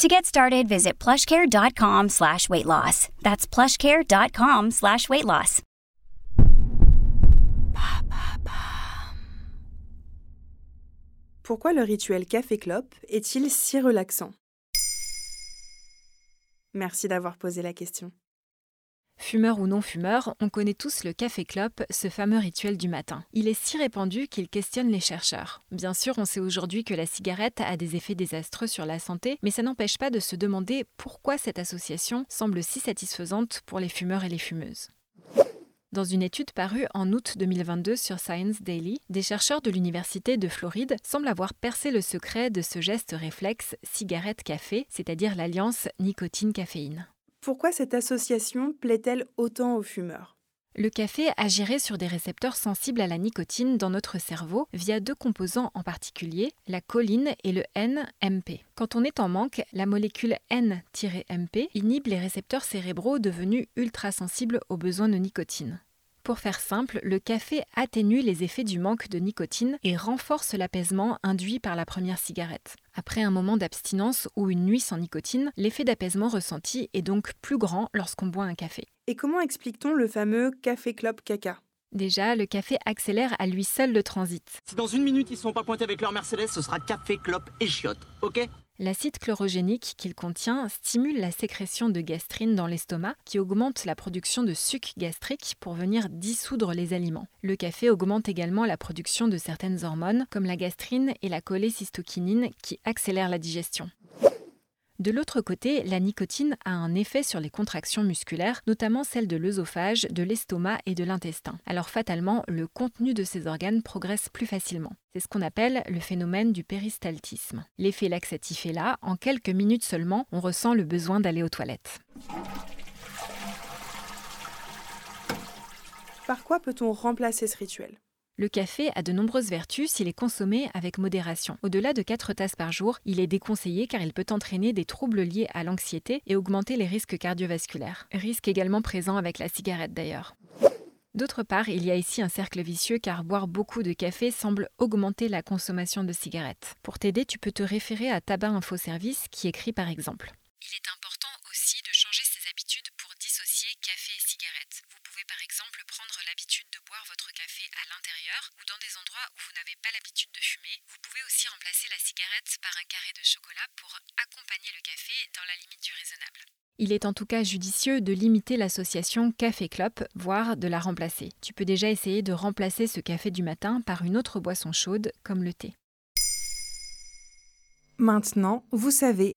To get started, visit plushcare.com slash weight loss. That's plushcare.com slash weight loss. Pourquoi le rituel café-clope est-il si relaxant? Merci d'avoir posé la question. Fumeur ou non fumeur, on connaît tous le café clope, ce fameux rituel du matin. Il est si répandu qu'il questionne les chercheurs. Bien sûr, on sait aujourd'hui que la cigarette a des effets désastreux sur la santé, mais ça n'empêche pas de se demander pourquoi cette association semble si satisfaisante pour les fumeurs et les fumeuses. Dans une étude parue en août 2022 sur Science Daily, des chercheurs de l'Université de Floride semblent avoir percé le secret de ce geste réflexe cigarette-café, c'est-à-dire l'alliance nicotine-caféine. Pourquoi cette association plaît-elle autant aux fumeurs? Le café agirait sur des récepteurs sensibles à la nicotine dans notre cerveau via deux composants en particulier, la choline et le N-MP. Quand on est en manque, la molécule N-MP inhibe les récepteurs cérébraux devenus ultra-sensibles aux besoins de nicotine. Pour faire simple, le café atténue les effets du manque de nicotine et renforce l'apaisement induit par la première cigarette. Après un moment d'abstinence ou une nuit sans nicotine, l'effet d'apaisement ressenti est donc plus grand lorsqu'on boit un café. Et comment explique-t-on le fameux café clope caca? Déjà, le café accélère à lui seul le transit. Si dans une minute ils sont pas pointés avec leur Mercedes, ce sera café, clope et chiotte, ok? L'acide chlorogénique qu'il contient stimule la sécrétion de gastrine dans l'estomac qui augmente la production de suc gastrique pour venir dissoudre les aliments. Le café augmente également la production de certaines hormones comme la gastrine et la cholécystokinine qui accélèrent la digestion. De l'autre côté, la nicotine a un effet sur les contractions musculaires, notamment celles de l'œsophage, de l'estomac et de l'intestin. Alors fatalement, le contenu de ces organes progresse plus facilement. C'est ce qu'on appelle le phénomène du péristaltisme. L'effet laxatif est là, en quelques minutes seulement, on ressent le besoin d'aller aux toilettes. Par quoi peut-on remplacer ce rituel? Le café a de nombreuses vertus s'il est consommé avec modération. Au-delà de 4 tasses par jour, il est déconseillé car il peut entraîner des troubles liés à l'anxiété et augmenter les risques cardiovasculaires. Risque également présent avec la cigarette d'ailleurs. D'autre part, il y a ici un cercle vicieux car boire beaucoup de café semble augmenter la consommation de cigarettes. Pour t'aider, tu peux te référer à Tabac Info Service qui écrit par exemple Il est important aussi de changer ses habitudes pour dissocier café et cigarette. Vous pouvez par exemple prendre l'habitude de boire votre café à l'intérieur ou dans des endroits où vous n'avez pas l'habitude de fumer. Vous pouvez aussi remplacer la cigarette par un carré de chocolat pour accompagner le café dans la limite du raisonnable. Il est en tout cas judicieux de limiter l'association café-clope, voire de la remplacer. Tu peux déjà essayer de remplacer ce café du matin par une autre boisson chaude, comme le thé. Maintenant, vous savez